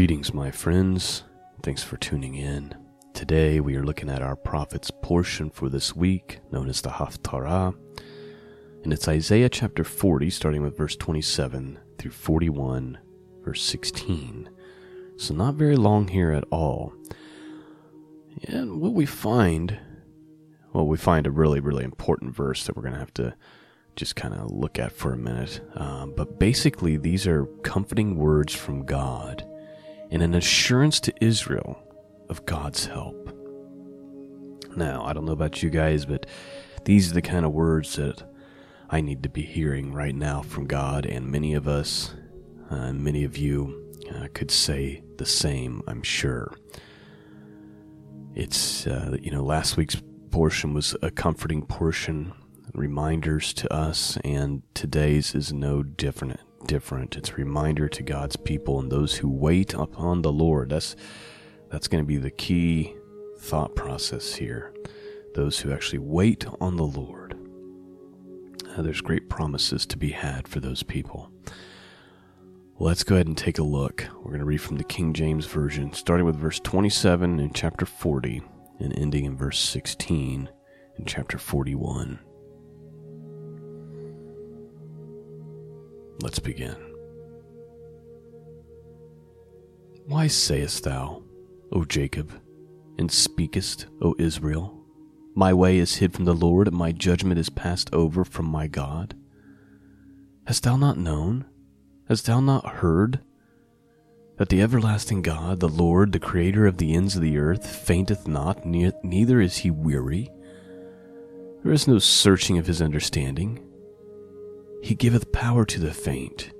Greetings, my friends. Thanks for tuning in. Today we are looking at our prophet's portion for this week, known as the Haftarah. And it's Isaiah chapter 40, starting with verse 27 through 41, verse 16. So, not very long here at all. And what we find, well, we find a really, really important verse that we're going to have to just kind of look at for a minute. Um, but basically, these are comforting words from God and an assurance to Israel of God's help. Now, I don't know about you guys, but these are the kind of words that I need to be hearing right now from God, and many of us, uh, many of you, uh, could say the same, I'm sure. It's, uh, you know, last week's portion was a comforting portion, reminders to us, and today's is no different. Different. It's a reminder to God's people and those who wait upon the Lord. That's that's going to be the key thought process here. Those who actually wait on the Lord. Uh, there's great promises to be had for those people. Let's go ahead and take a look. We're going to read from the King James Version, starting with verse 27 in chapter 40 and ending in verse 16 in chapter 41. Let's begin. Why sayest thou, O Jacob, and speakest, O Israel, My way is hid from the Lord, and my judgment is passed over from my God? Hast thou not known? Hast thou not heard? That the everlasting God, the Lord, the Creator of the ends of the earth, fainteth not, neither is he weary. There is no searching of his understanding. He giveth power to the faint,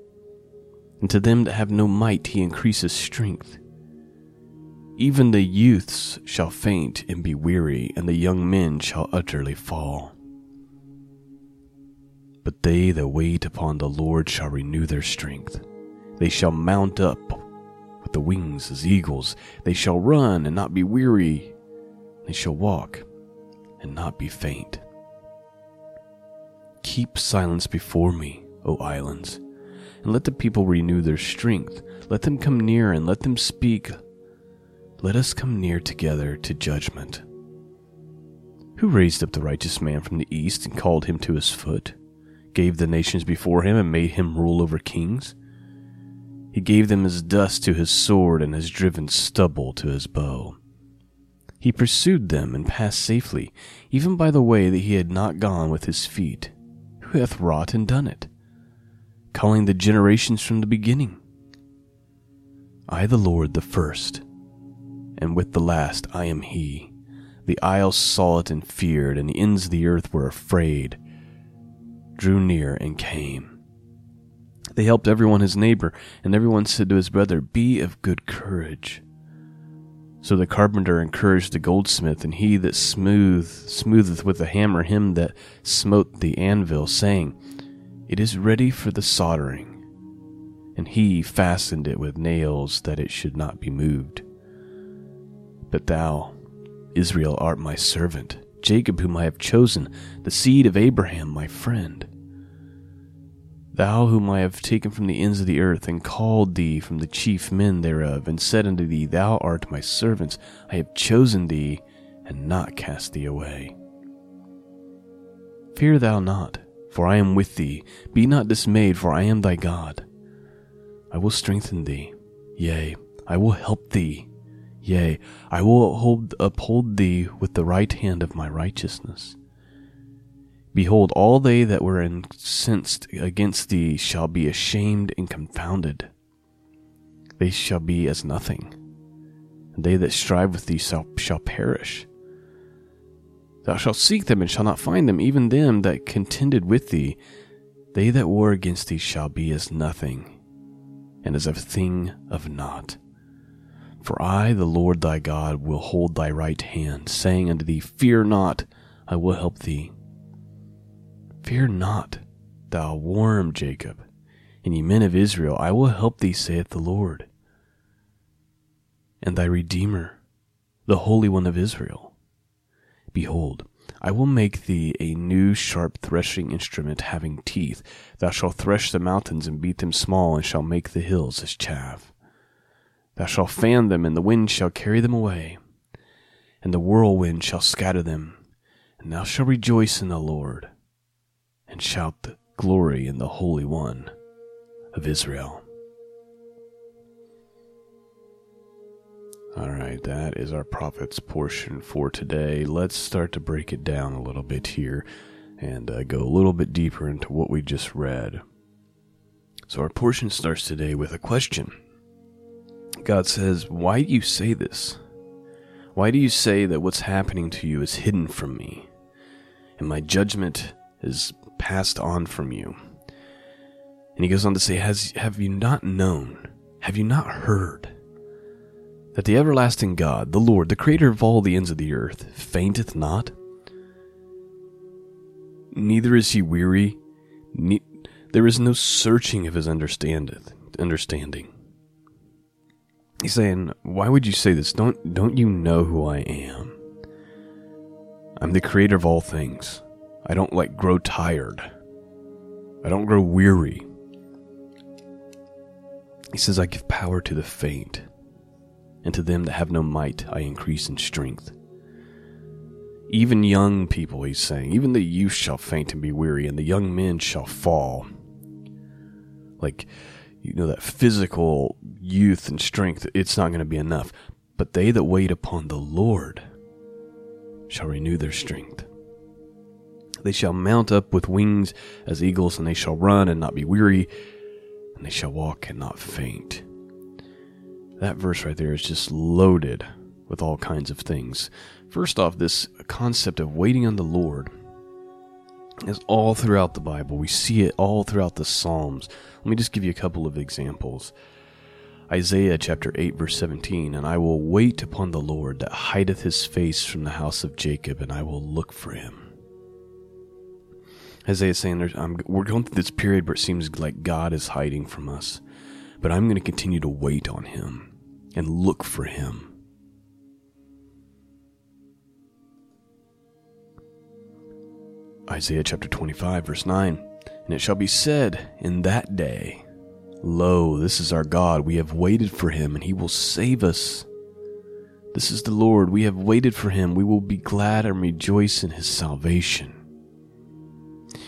and to them that have no might he increaseth strength. Even the youths shall faint and be weary, and the young men shall utterly fall. But they that wait upon the Lord shall renew their strength. They shall mount up with the wings as eagles. They shall run and not be weary. They shall walk and not be faint. Keep silence before me, O islands, and let the people renew their strength. Let them come near and let them speak. Let us come near together to judgment. Who raised up the righteous man from the east and called him to his foot, gave the nations before him and made him rule over kings? He gave them as dust to his sword and has driven stubble to his bow. He pursued them and passed safely, even by the way that he had not gone with his feet who hath wrought and done it, calling the generations from the beginning. I, the Lord, the first, and with the last I am He. The isles saw it and feared, and the ends of the earth were afraid, drew near and came. They helped everyone his neighbor, and everyone said to his brother, Be of good courage. So the carpenter encouraged the goldsmith, and he that smooth smootheth with the hammer him that smote the anvil, saying, It is ready for the soldering. And he fastened it with nails that it should not be moved. But thou, Israel, art my servant, Jacob, whom I have chosen, the seed of Abraham, my friend. Thou whom I have taken from the ends of the earth, and called thee from the chief men thereof, and said unto thee, Thou art my servant, I have chosen thee, and not cast thee away. Fear thou not, for I am with thee. Be not dismayed, for I am thy God. I will strengthen thee, yea, I will help thee, yea, I will hold, uphold thee with the right hand of my righteousness. Behold, all they that were incensed against thee shall be ashamed and confounded. They shall be as nothing, and they that strive with thee shall, shall perish. Thou shalt seek them and shalt not find them, even them that contended with thee. They that war against thee shall be as nothing, and as a thing of naught. For I, the Lord thy God, will hold thy right hand, saying unto thee, Fear not, I will help thee. Fear not, thou worm Jacob, and ye men of Israel, I will help thee, saith the Lord. And thy Redeemer, the Holy One of Israel. Behold, I will make thee a new sharp threshing instrument having teeth. Thou shalt thresh the mountains and beat them small, and shall make the hills as chaff. Thou shalt fan them, and the wind shall carry them away, and the whirlwind shall scatter them. And thou shalt rejoice in the Lord, and shout the glory in the Holy One of Israel. All right, that is our prophet's portion for today. Let's start to break it down a little bit here and uh, go a little bit deeper into what we just read. So, our portion starts today with a question. God says, Why do you say this? Why do you say that what's happening to you is hidden from me, and my judgment is passed on from you? And he goes on to say, Has, Have you not known? Have you not heard? That the everlasting God, the Lord, the creator of all the ends of the earth, fainteth not? Neither is he weary, ne- there is no searching of his understanding. He's saying, Why would you say this? Don't, don't you know who I am? I'm the creator of all things. I don't like grow tired. I don't grow weary. He says, I give power to the faint, and to them that have no might I increase in strength. Even young people, he's saying, even the youth shall faint and be weary, and the young men shall fall. Like, you know, that physical youth and strength, it's not going to be enough. But they that wait upon the Lord shall renew their strength. They shall mount up with wings as eagles, and they shall run and not be weary, and they shall walk and not faint. That verse right there is just loaded with all kinds of things. First off, this concept of waiting on the Lord is all throughout the Bible. We see it all throughout the Psalms. Let me just give you a couple of examples. Isaiah chapter 8, verse 17 And I will wait upon the Lord that hideth his face from the house of Jacob, and I will look for him. Isaiah saying, I'm, um, We're going through this period where it seems like God is hiding from us, but I'm going to continue to wait on him and look for him. Isaiah chapter 25, verse 9 And it shall be said in that day, Lo, this is our God, we have waited for him, and he will save us. This is the Lord, we have waited for him, we will be glad and rejoice in his salvation.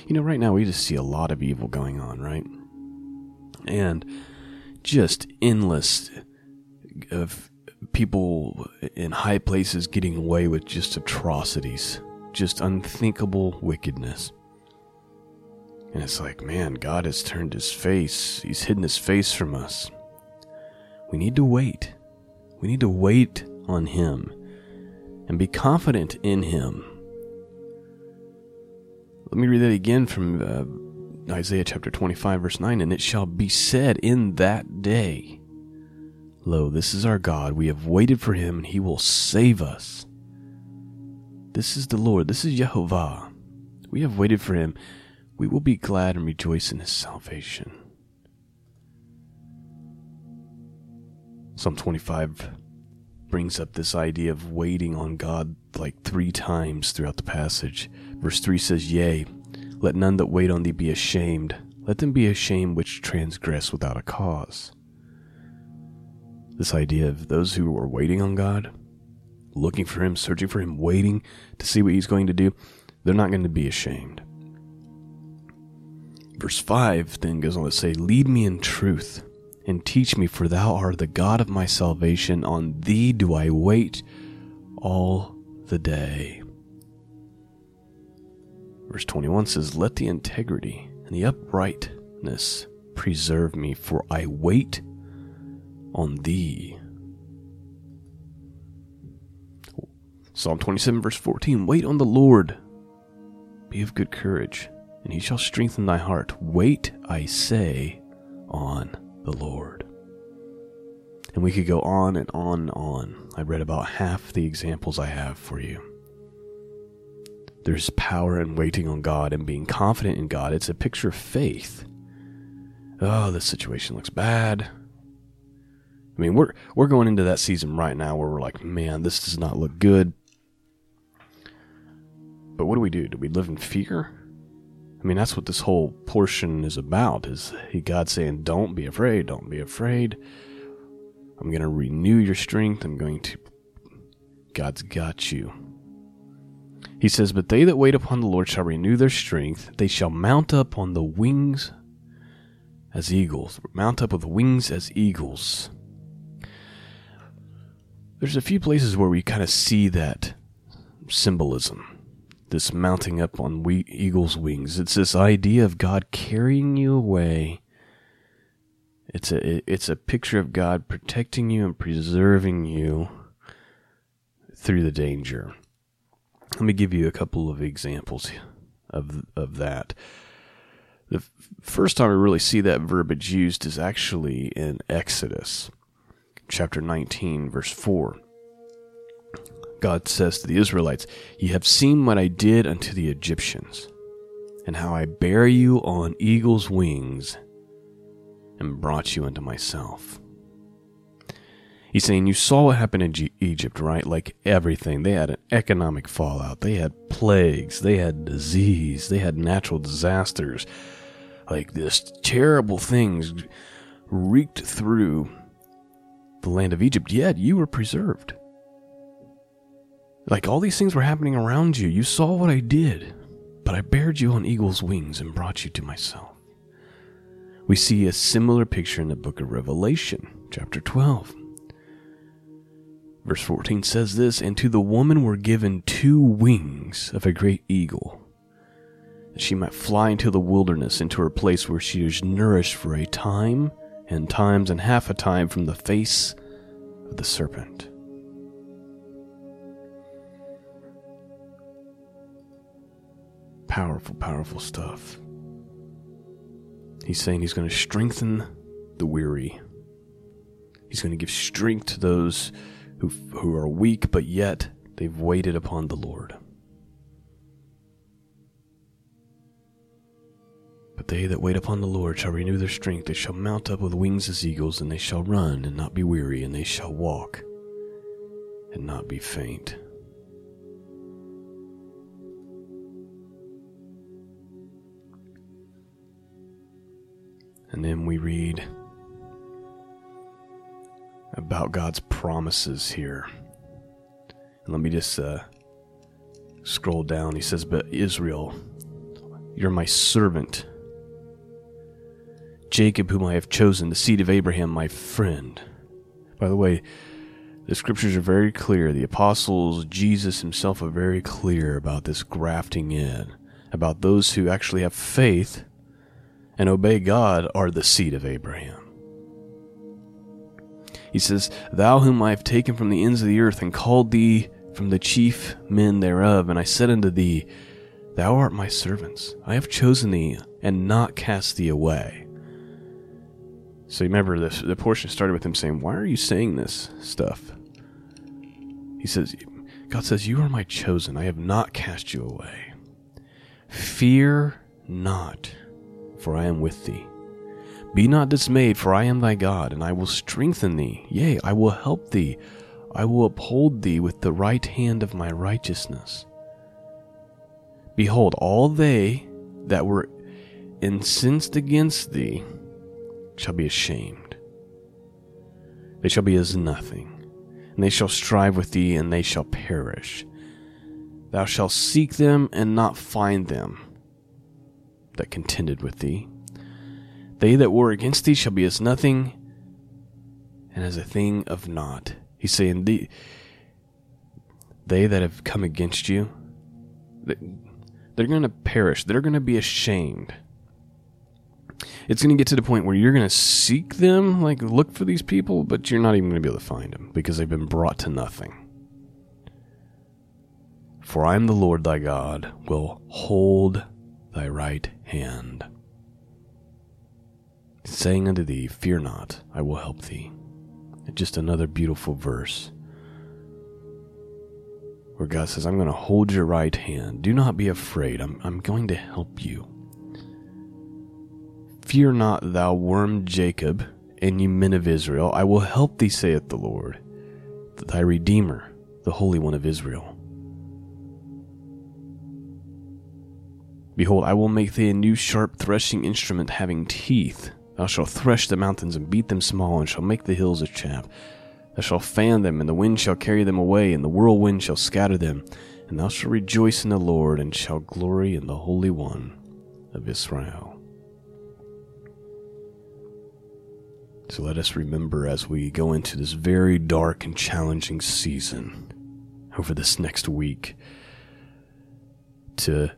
You know, right now we just see a lot of evil going on, right? And just endless of people in high places getting away with just atrocities just unthinkable wickedness. And it's like, man, God has turned his face, he's hidden his face from us. We need to wait. We need to wait on him and be confident in him. Let me read that again from uh, Isaiah chapter 25, verse 9. And it shall be said in that day, Lo, this is our God. We have waited for him, and he will save us. This is the Lord, this is Jehovah. We have waited for him. We will be glad and rejoice in his salvation. Psalm 25 brings up this idea of waiting on God like three times throughout the passage. Verse 3 says, Yea, let none that wait on thee be ashamed. Let them be ashamed which transgress without a cause. This idea of those who are waiting on God, looking for him, searching for him, waiting to see what he's going to do, they're not going to be ashamed. Verse 5 then goes on to say, Lead me in truth and teach me, for thou art the God of my salvation. On thee do I wait all the day. Verse 21 says, Let the integrity and the uprightness preserve me, for I wait on thee. Psalm 27, verse 14 Wait on the Lord, be of good courage, and he shall strengthen thy heart. Wait, I say, on the Lord. And we could go on and on and on. I read about half the examples I have for you. There's power in waiting on God and being confident in God. It's a picture of faith. Oh, this situation looks bad. I mean, we're we're going into that season right now where we're like, man, this does not look good. But what do we do? Do we live in fear? I mean, that's what this whole portion is about. Is God saying, "Don't be afraid, don't be afraid," I'm going to renew your strength. I'm going to. God's got you. He says, But they that wait upon the Lord shall renew their strength. They shall mount up on the wings as eagles. Mount up with wings as eagles. There's a few places where we kind of see that symbolism this mounting up on we- eagle's wings. It's this idea of God carrying you away. It's a it's a picture of God protecting you and preserving you through the danger. Let me give you a couple of examples of of that. The first time we really see that verbiage used is actually in Exodus chapter 19 verse 4. God says to the Israelites, Ye have seen what I did unto the Egyptians, and how I bare you on eagle's wings and brought you unto myself. He's saying, You saw what happened in G- Egypt, right? Like everything. They had an economic fallout, they had plagues, they had disease, they had natural disasters. Like this terrible things reeked through the land of Egypt, yet you were preserved. Like all these things were happening around you. You saw what I did, but I bared you on eagle's wings and brought you to myself. We see a similar picture in the book of Revelation, chapter 12. Verse 14 says this And to the woman were given two wings of a great eagle, that she might fly into the wilderness, into her place where she is nourished for a time, and times and half a time from the face of the serpent. Powerful, powerful stuff. He's saying he's going to strengthen the weary. He's going to give strength to those who, who are weak, but yet they've waited upon the Lord. But they that wait upon the Lord shall renew their strength. They shall mount up with wings as eagles, and they shall run and not be weary, and they shall walk and not be faint. And then we read about God's promises here. And let me just uh, scroll down. He says, But Israel, you're my servant. Jacob, whom I have chosen, the seed of Abraham, my friend. By the way, the scriptures are very clear. The apostles, Jesus himself, are very clear about this grafting in, about those who actually have faith and obey God are the seed of Abraham. He says, Thou whom I have taken from the ends of the earth and called thee from the chief men thereof, and I said unto thee, Thou art my servants. I have chosen thee and not cast thee away. So remember, this, the portion started with him saying, Why are you saying this stuff? He says, God says, You are my chosen. I have not cast you away. Fear not for I am with thee. Be not dismayed, for I am thy God, and I will strengthen thee. Yea, I will help thee. I will uphold thee with the right hand of my righteousness. Behold, all they that were incensed against thee shall be ashamed. They shall be as nothing, and they shall strive with thee, and they shall perish. Thou shalt seek them and not find them that contended with thee. They that war against thee shall be as nothing and as a thing of naught. He's saying, the, They that have come against you, they're going to perish. They're going to be ashamed. It's going to get to the point where you're going to seek them, like look for these people, but you're not even going to be able to find them because they've been brought to nothing. For I am the Lord thy God, will hold thy right hand, saying unto thee, Fear not, I will help thee. Just another beautiful verse where God says, I'm going to hold your right hand. Do not be afraid. I'm, I'm going to help you. Fear not, thou worm Jacob, and ye men of Israel. I will help thee, saith the Lord, thy Redeemer, the Holy One of Israel. Behold, I will make thee a new sharp threshing instrument having teeth, Thou shalt thresh the mountains and beat them small, and shall make the hills a chaff. Thou shalt fan them, and the wind shall carry them away, and the whirlwind shall scatter them. And thou shalt rejoice in the Lord, and shalt glory in the Holy One of Israel. So let us remember as we go into this very dark and challenging season over this next week to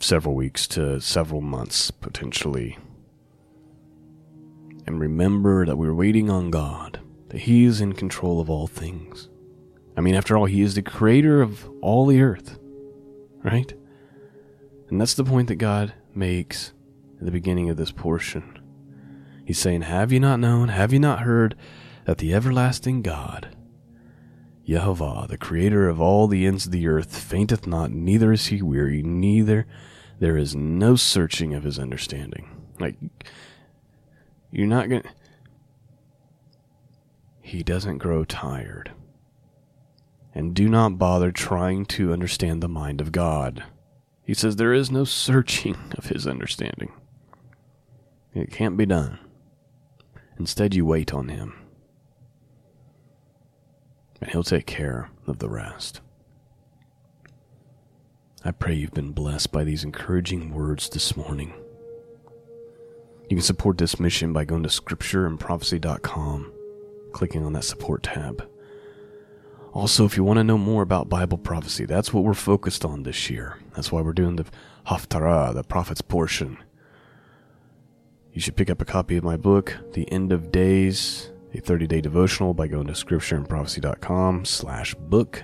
several weeks to several months potentially. And remember that we're waiting on God, that He is in control of all things. I mean, after all, He is the creator of all the earth, right? And that's the point that God makes at the beginning of this portion. He's saying, Have you not known, have you not heard that the everlasting God, Jehovah, the creator of all the ends of the earth, fainteth not, neither is he weary, neither there is no searching of his understanding. Like, you're not going to. He doesn't grow tired. And do not bother trying to understand the mind of God. He says there is no searching of his understanding. It can't be done. Instead, you wait on him. And he'll take care of the rest. I pray you've been blessed by these encouraging words this morning. You can support this mission by going to scriptureandprophecy.com, clicking on that support tab. Also, if you want to know more about Bible prophecy, that's what we're focused on this year. That's why we're doing the Haftarah, the prophet's portion. You should pick up a copy of my book, The End of Days, a 30-day devotional by going to scriptureandprophecy.com slash book.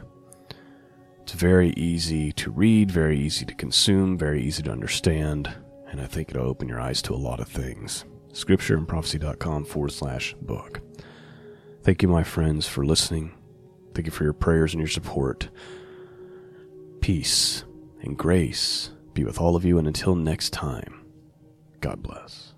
It's very easy to read, very easy to consume, very easy to understand, and I think it'll open your eyes to a lot of things. Scriptureandprophecy.com forward slash book. Thank you, my friends, for listening. Thank you for your prayers and your support. Peace and grace be with all of you, and until next time, God bless.